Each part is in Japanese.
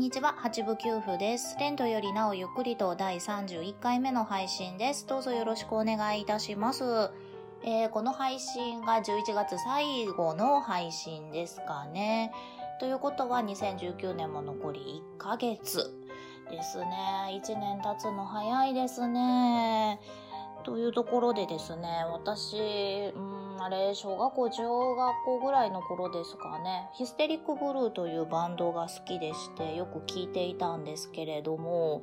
んにちは、八部九夫です。テントよりなおゆっくりと第31回目の配信です。どうぞよろしくお願いいたします。えー、この配信が11月最後の配信ですかね。ということは2019年も残り1ヶ月ですね。1年経つの早いですね。というところでですね、私、うん、あれ、小学校、中学校ぐらいの頃ですかね、ヒステリックブルーというバンドが好きでして、よく聴いていたんですけれども、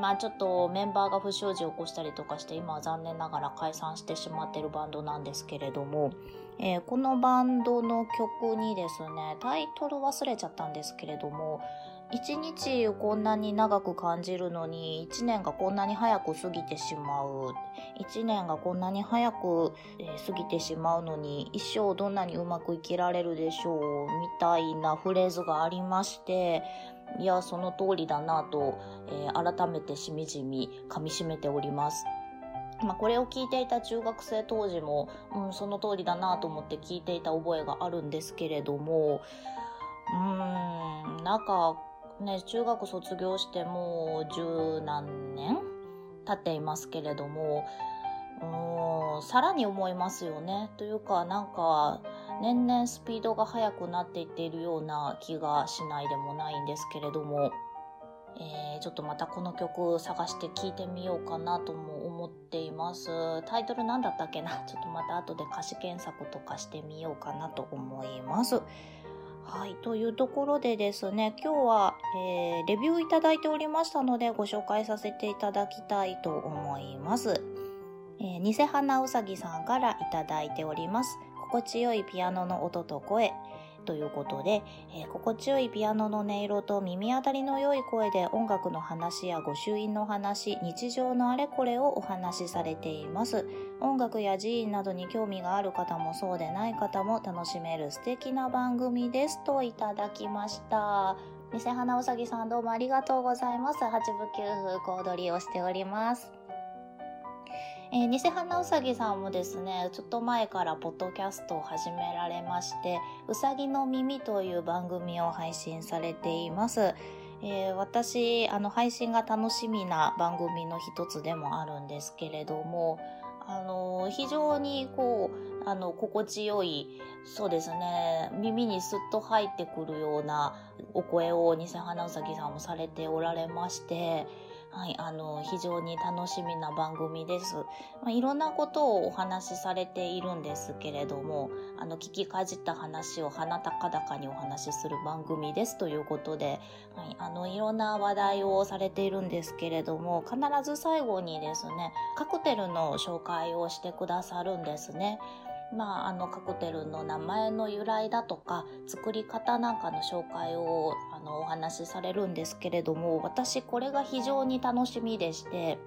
まあちょっとメンバーが不祥事を起こしたりとかして今は残念ながら解散してしまってるバンドなんですけれども、えー、このバンドの曲にですねタイトル忘れちゃったんですけれども一日をこんなに長く感じるのに一年がこんなに早く過ぎてしまう一年がこんなに早く、過ぎてしまうのに一生どんなにうまく生きられるでしょうみたいなフレーズがありましていやその通りだなと、えー、改めてしみじみ噛みしめております。まあ、これを聞いていた中学生当時も、うん、その通りだなと思って聞いていた覚えがあるんですけれども、うーん、なんかね、中学卒業してもう十何年経っていますけれども、う、さらに思いますよね。というか、なんか、年々スピードが速くなっていっているような気がしないでもないんですけれども、えー、ちょっとまたこの曲探して聴いてみようかなとも思っています。タイトル何だったっけな？ちょっとまた後で歌詞検索とかしてみようかなと思います。はい。というところでですね、今日は、えー、レビューいただいておりましたので、ご紹介させていただきたいと思います。えー、偽花うさぎさんからいただいております。心地よいピアノの音と声。ということで、えー、心地よいピアノの音色と耳当たりの良い声で音楽の話や御朱印の話、日常のあれこれをお話しされています。音楽や寺院などに興味がある方もそうでない方も楽しめる素敵な番組ですといただきました。偽花うさぎさんどうもありがとうございます。八部九風小踊りをしております。えー、偽花うさぎさんもですね、ちょっと前からポッドキャストを始められまして、うさぎの耳という番組を配信されています。えー、私、あの、配信が楽しみな番組の一つでもあるんですけれども、あの、非常にこう、あの、心地よい、そうですね、耳にスッと入ってくるようなお声を偽花うさぎさんもされておられまして、はい、あの、非常に楽しみな番組です。まあ、いろんなことをお話しされているんですけれども、あの、聞きかじった話を鼻高々にお話しする番組ですということで、はい、あの、いろんな話題をされているんですけれども、必ず最後にですね、カクテルの紹介をしてくださるんですね。まあ、あのカクテルの名前の由来だとか作り方なんかの紹介をあのお話しされるんですけれども私これが非常に楽しみでして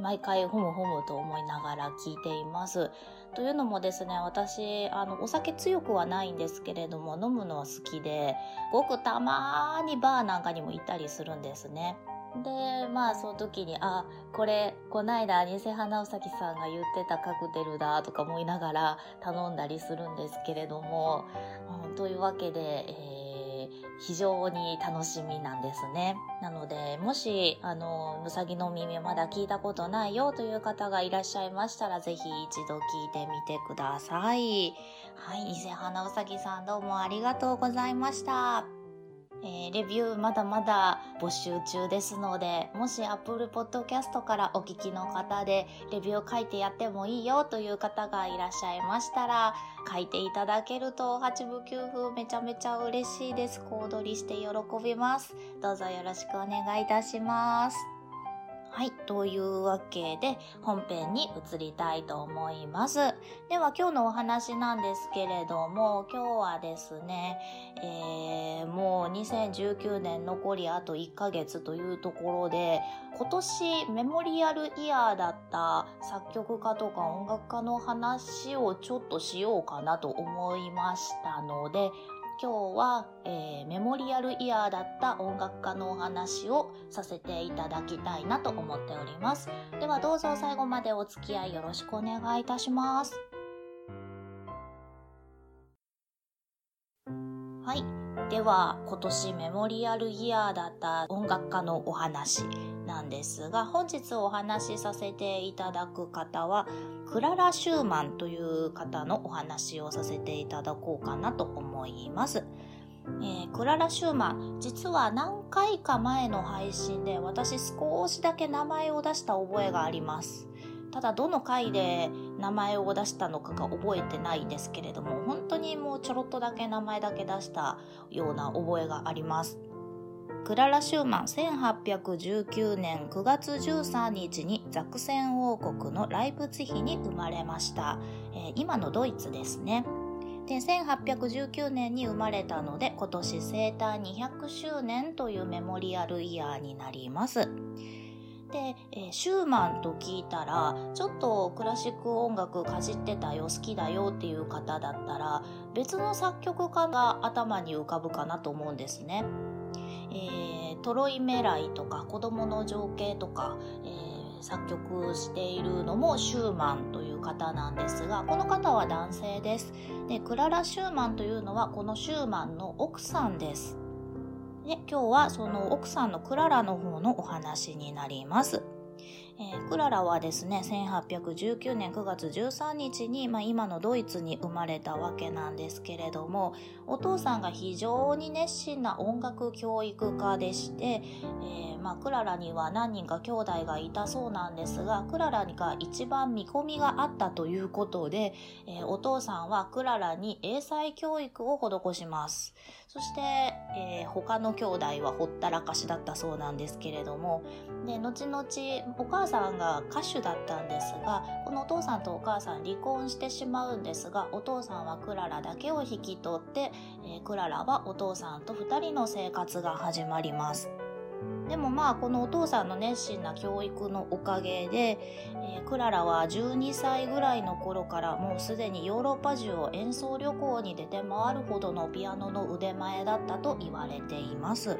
毎回ほむほむと思いながら聞いています。というのもですね、私、あの、お酒強くはないんですけれども、飲むのは好きで、ごくたまにバーなんかにも行ったりするんですね。で、まあ、その時に、あ、これ、こないだ、偽花うさぎさんが言ってたカクテルだとか思いながら頼んだりするんですけれども、うん、というわけで、えー、非常に楽しみなんですね。なので、もし、あの、うさぎの耳まだ聞いたことないよという方がいらっしゃいましたら、ぜひ一度聞いてみてください。はい、偽花うさぎさんどうもありがとうございました。えー、レビューまだまだ募集中ですので、もし Apple Podcast からお聞きの方で、レビューを書いてやってもいいよという方がいらっしゃいましたら、書いていただけると8分9分めちゃめちゃ嬉しいです。小躍りして喜びます。どうぞよろしくお願いいたします。はい。というわけで、本編に移りたいと思います。では、今日のお話なんですけれども、今日はですね、えー、もう2019年残りあと1ヶ月というところで、今年メモリアルイヤーだった作曲家とか音楽家の話をちょっとしようかなと思いましたので、今日は、えー、メモリアルイヤーだった音楽家のお話をさせていただきたいなと思っております。ではどうぞ最後までお付き合いよろしくお願いいたします。はい。では、今年メモリアルイヤーだった音楽家のお話なんですが、本日お話しさせていただく方は、クララ・シューマンという方のお話をさせていただこうかなと思います。えー、クララ・シューマン、実は何回か前の配信で私少しだけ名前を出した覚えがあります。ただどの回で名前を出したのかが覚えてないですけれども、本当にもうちょろっとだけ名前だけ出したような覚えがあります。クララ・シューマン1819年9月13日にザクセン王国のライプツヒに生まれました、えー、今のドイツですね。で1819年に生まれたので今年生誕200周年というメモリアルイヤーになります。で、えー、シューマンと聞いたらちょっとクラシック音楽かじってたよ好きだよっていう方だったら別の作曲家が頭に浮かぶかなと思うんですね。えー、トロイメライとか子供の情景とか、えー、作曲しているのもシューマンという方なんですがこの方は男性ですでクララ・シューマンというのはこのシューマンの奥さんですで今日はその奥さんのクララの方のお話になります。えー、クララはですね1819年9月13日に、まあ、今のドイツに生まれたわけなんですけれどもお父さんが非常に熱心な音楽教育家でして、えー、まあ、クララには何人か兄弟がいたそうなんですがクララが一番見込みがあったということで、えー、お父さんはクララに英才教育を施します。そして、え他の兄弟はほったらかしだったそうなんですけれどもで後々お母さんが歌手だったんですがこのお父さんとお母さん離婚してしまうんですがお父さんはクララだけを引き取って、えー、クララはお父さんと2人の生活が始まります。でもまあこのお父さんの熱心な教育のおかげで、えー、クララは12歳ぐらいの頃からもうすでにヨーロッパ中を演奏旅行に出て回るほどのピアノの腕前だったと言われています。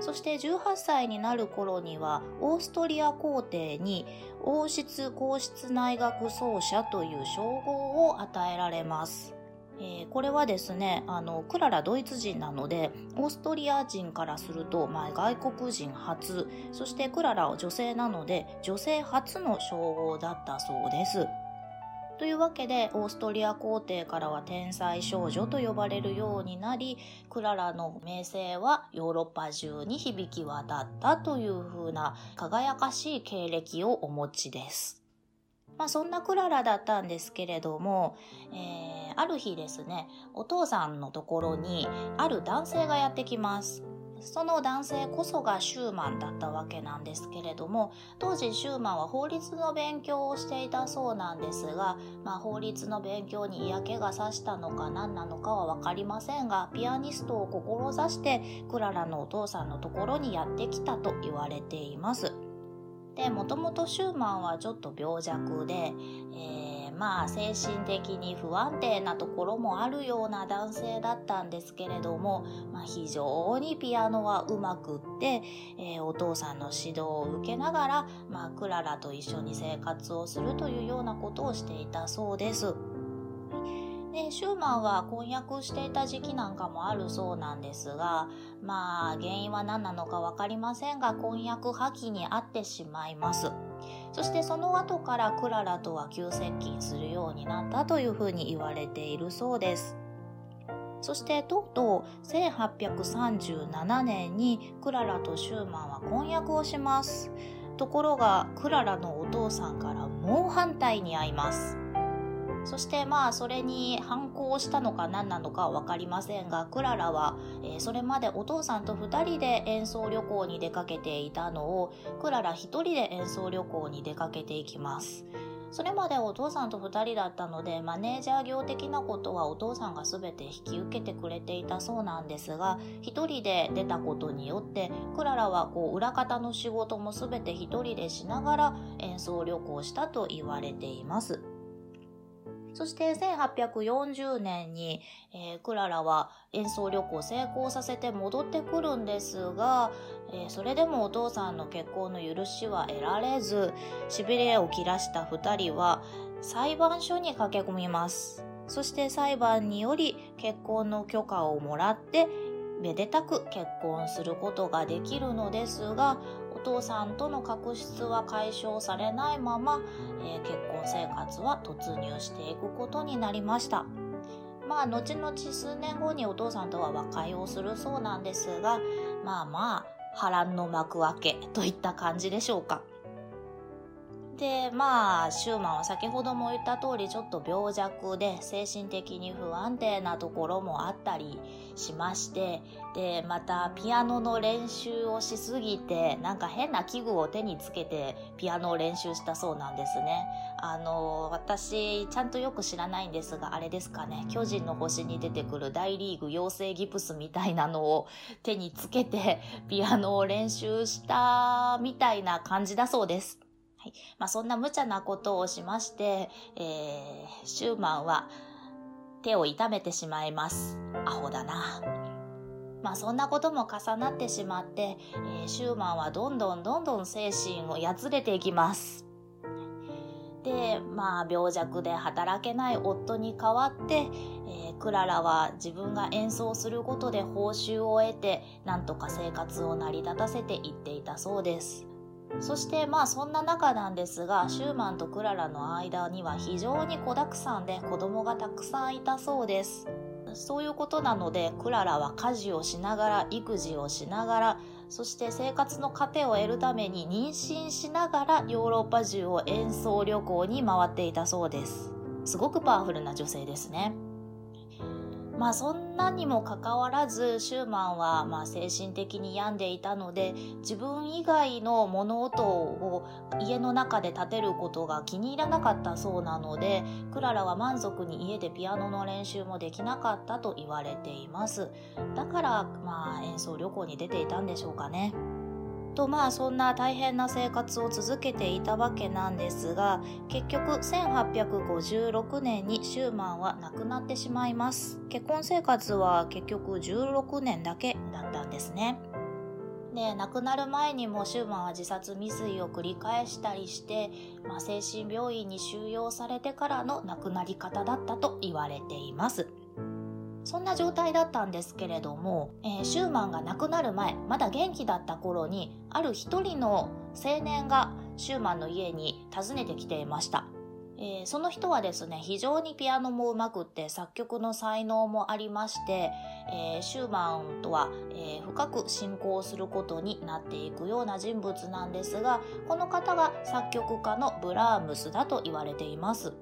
そして18歳になる頃にはオーストリア皇帝に王室皇室内学奏者という称号を与えられます。えー、これはですね、あの、クララドイツ人なので、オーストリア人からすると、まあ、外国人初、そしてクララは女性なので、女性初の称号だったそうです。というわけでオーストリア皇帝からは天才少女と呼ばれるようになりクララの名声はヨーロッパ中に響き渡ったというふうな輝かしい経歴をお持ちです。まあそんなクララだったんですけれども、えー、ある日ですねお父さんのところにある男性がやってきます。その男性こそがシューマンだったわけなんですけれども当時シューマンは法律の勉強をしていたそうなんですが、まあ、法律の勉強に嫌気がさしたのか何なのかは分かりませんがピアニストを志してクララのお父さんのところにやってきたと言われています。でもともとシューマンはちょっと病弱で、えー、まあ精神的に不安定なところもあるような男性だったんですけれども、まあ、非常にピアノはうまくって、えー、お父さんの指導を受けながら、まあ、クララと一緒に生活をするというようなことをしていたそうです。でシューマンは婚約していた時期なんかもあるそうなんですがまあ原因は何なのか分かりませんが婚約破棄にあってしまいます。そしてその後からクララとは急接近するようになったというふうに言われているそうです。そしてとうとう1837年にクララとシューマンは婚約をします。ところがクララのお父さんから猛反対に遭います。そしてまあそれに反抗したのか何なのかは分かりませんがクララは、えー、それまでお父さんと2人で演奏旅行に出かけていたのをクララ1人で演奏旅行に出かけていきます。それまでお父さんと2人だったのでマネージャー業的なことはお父さんが全て引き受けてくれていたそうなんですが1人で出たことによってクララはこう裏方の仕事も全て1人でしながら演奏旅行したと言われています。そして1840年に、えー、クララは演奏旅行成功させて戻ってくるんですが、えー、それでもお父さんの結婚の許しは得られず、しびれを切らした二人は裁判所に駆け込みます。そして裁判により結婚の許可をもらって、めでたく結婚することができるのですが、父さんとの確執は解消されないまま、えー、結婚生活は突入していくことになりました。まあ、後々数年後にお父さんとは和解をするそうなんですが、まあまあ、波乱の幕開けといった感じでしょうか。で、まあ、シューマンは先ほども言った通りちょっと病弱で精神的に不安定なところもあったりしまして、で、またピアノの練習をしすぎて、なんか変な器具を手につけてピアノを練習したそうなんですね。あの、私、ちゃんとよく知らないんですが、あれですかね、巨人の星に出てくる大リーグ妖精ギプスみたいなのを手につけてピアノを練習したみたいな感じだそうです。はい。まあ、そんな無茶なことをしまして、えー、シューマンは手を痛めてしまいます。アホだな。まあそんなことも重なってしまって、えー、シューマンはどんどんどんどん精神をやつれていきます。で、まあ病弱で働けない夫に代わって、えー、クララは自分が演奏することで報酬を得て、なんとか生活を成り立たせていっていたそうです。そしてまあそんな中なんですがシューマンとクララの間には非常に子だくさんで子供がたくさんいたそうです。そういうことなのでクララは家事をしながら育児をしながらそして生活の糧を得るために妊娠しながらヨーロッパ中を演奏旅行に回っていたそうです。すごくパワフルな女性ですね。まあそんなにもかかわらずシューマンはま精神的に病んでいたので自分以外の物音を家の中で立てることが気に入らなかったそうなのでクララは満足に家でピアノの練習もできなかったと言われていますだからまあ演奏旅行に出ていたんでしょうかね。とまあそんな大変な生活を続けていたわけなんですが結局1856年にシューマンは亡くなってしまいます。結婚生活は結局16年だけだったんですね。で亡くなる前にもシューマンは自殺未遂を繰り返したりして、まあ、精神病院に収容されてからの亡くなり方だったと言われています。そんな状態だったんですけれども、えー、シューマンが亡くなる前、まだ元気だった頃に、ある一人の青年がシューマンの家に訪ねてきていました。えー、その人はですね、非常にピアノも上手くって作曲の才能もありまして、えー、シューマンとは、えー、深く親交することになっていくような人物なんですが、この方が作曲家のブラームスだと言われています。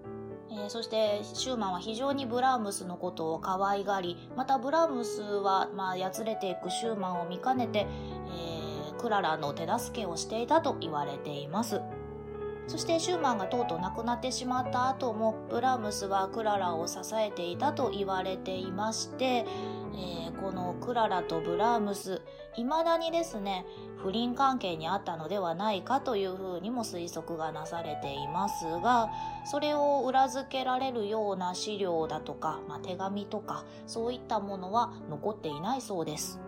えー、そしてシューマンは非常にブラームスのことを可愛がりまたブラームスは、まあ、やつれていくシューマンを見かねて、えー、クララの手助けをしていたと言われています。そしてシューマンがとうとう亡くなってしまった後もブラームスはクララを支えていたと言われていまして、えー、このクララとブラームス未だにですね不倫関係にあったのではないかというふうにも推測がなされていますがそれを裏付けられるような資料だとか、まあ、手紙とかそういったものは残っていないそうです。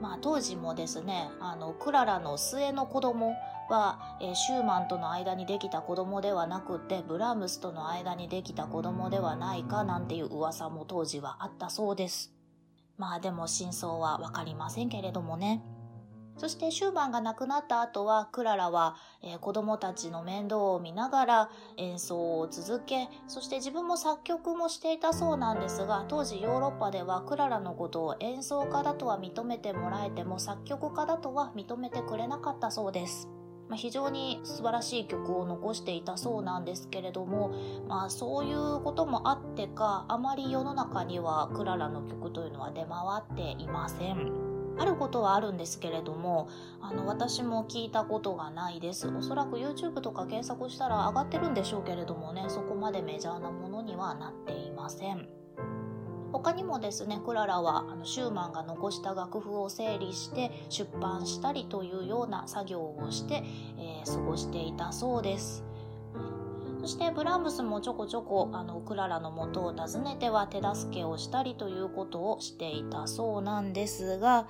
まあ、当時もですねあのクララの末の子供は、えー、シューマンとの間にできた子供ではなくてブラームスとの間にできた子供ではないかなんていう噂も当時はあったそうです。まあでも真相はわかりませんけれどもね。そしてシューマンが亡くなった後はクララは、えー、子供たちの面倒を見ながら演奏を続けそして自分も作曲もしていたそうなんですが当時ヨーロッパではクララのことを演奏家だとは認めてもらえても作曲家だとは認めてくれなかったそうです。まあ、非常に素晴らしい曲を残していたそうなんですけれども、まあ、そういうこともあってかあまり世の中にはクララの曲というのは出回っていません。あることはあるんですけれどもあの私も聞いたことがないですおそらく YouTube とか検索したら上がってるんでしょうけれどもねそこまでメジャーなものにはなっていません他にもですねクララはあのシューマンが残した楽譜を整理して出版したりというような作業をして、えー、過ごしていたそうですそしてブラームスもちょこちょこあのクララの元を訪ねては手助けをしたりということをしていたそうなんですが、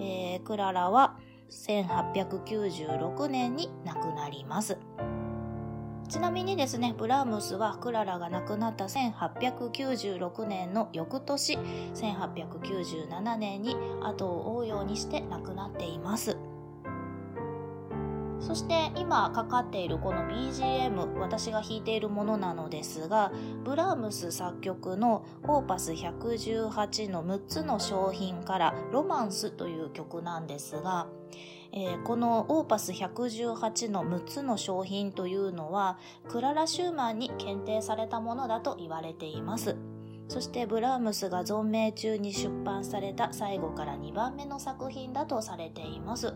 えー、クララは1896年に亡くなります。ちなみにですね、ブラームスはクララが亡くなった1896年の翌年、1897年に後を追うようにして亡くなっています。そして今かかっているこの BGM 私が弾いているものなのですがブラームス作曲のオーパス118の6つの商品からロマンスという曲なんですが、えー、このオーパス118の6つの商品というのはクララ・シューマンに検定されたものだと言われています。そしてブラームスが存命中に出版された最後から2番目の作品だとされています。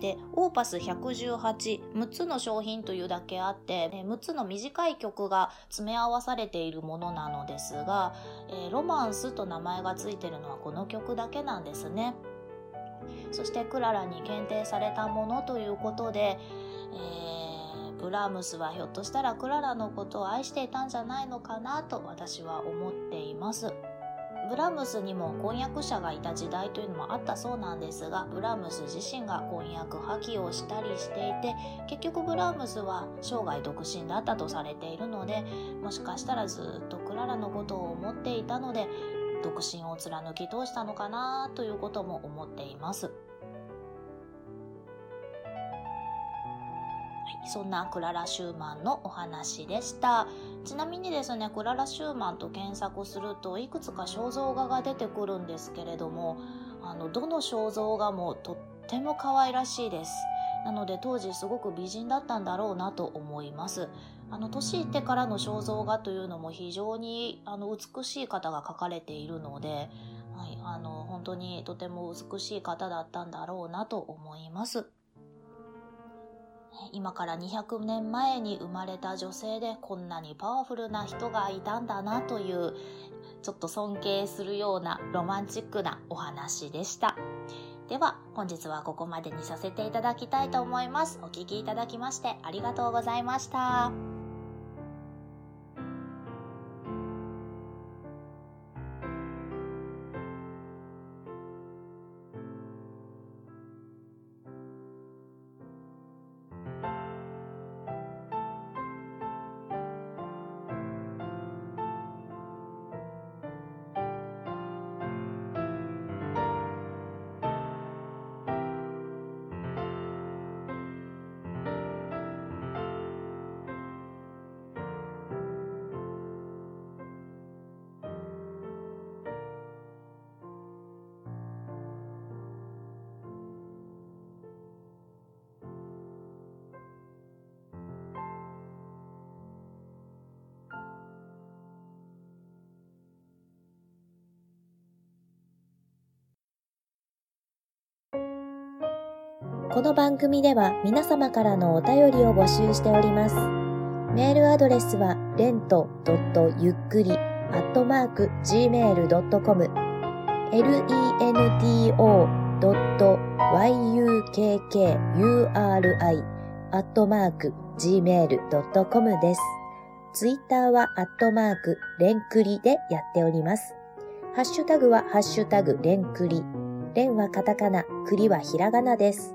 でオーパス1186つの商品というだけあって6つの短い曲が詰め合わされているものなのですが、えー、ロマンスと名前がついてるのはこの曲だけなんですねそしてクララに検定されたものということで、えー、ブラームスはひょっとしたらクララのことを愛していたんじゃないのかなと私は思っています。ブラームスにも婚約者がいた時代というのもあったそうなんですがブラームス自身が婚約破棄をしたりしていて結局ブラームスは生涯独身だったとされているのでもしかしたらずっとクララのことを思っていたので独身を貫き通したのかなということも思っています。そんなクララ・シューマンのお話でした。ちなみにですね、クララ・シューマンと検索するといくつか肖像画が出てくるんですけれども、あの、どの肖像画もとっても可愛らしいです。なので当時すごく美人だったんだろうなと思います。あの、年いってからの肖像画というのも非常にあの美しい方が描かれているので、はい、あの、本当にとても美しい方だったんだろうなと思います。今から200年前に生まれた女性でこんなにパワフルな人がいたんだなというちょっと尊敬するようなロマンチックなお話でした。では本日はここまでにさせていただきたいと思います。お聴きいただきましてありがとうございました。この番組では皆様からのお便りを募集しております。メールアドレスは、レントゆっくり、アットマーク、gmail.com、lento.yukkuri、アットマーク、gmail.com です。ツイッターは、アットマーク、レンクリでやっております。ハッシュタグは、ハッシュタグ、レンクリ。レンはカタカナ、クリはひらがなです。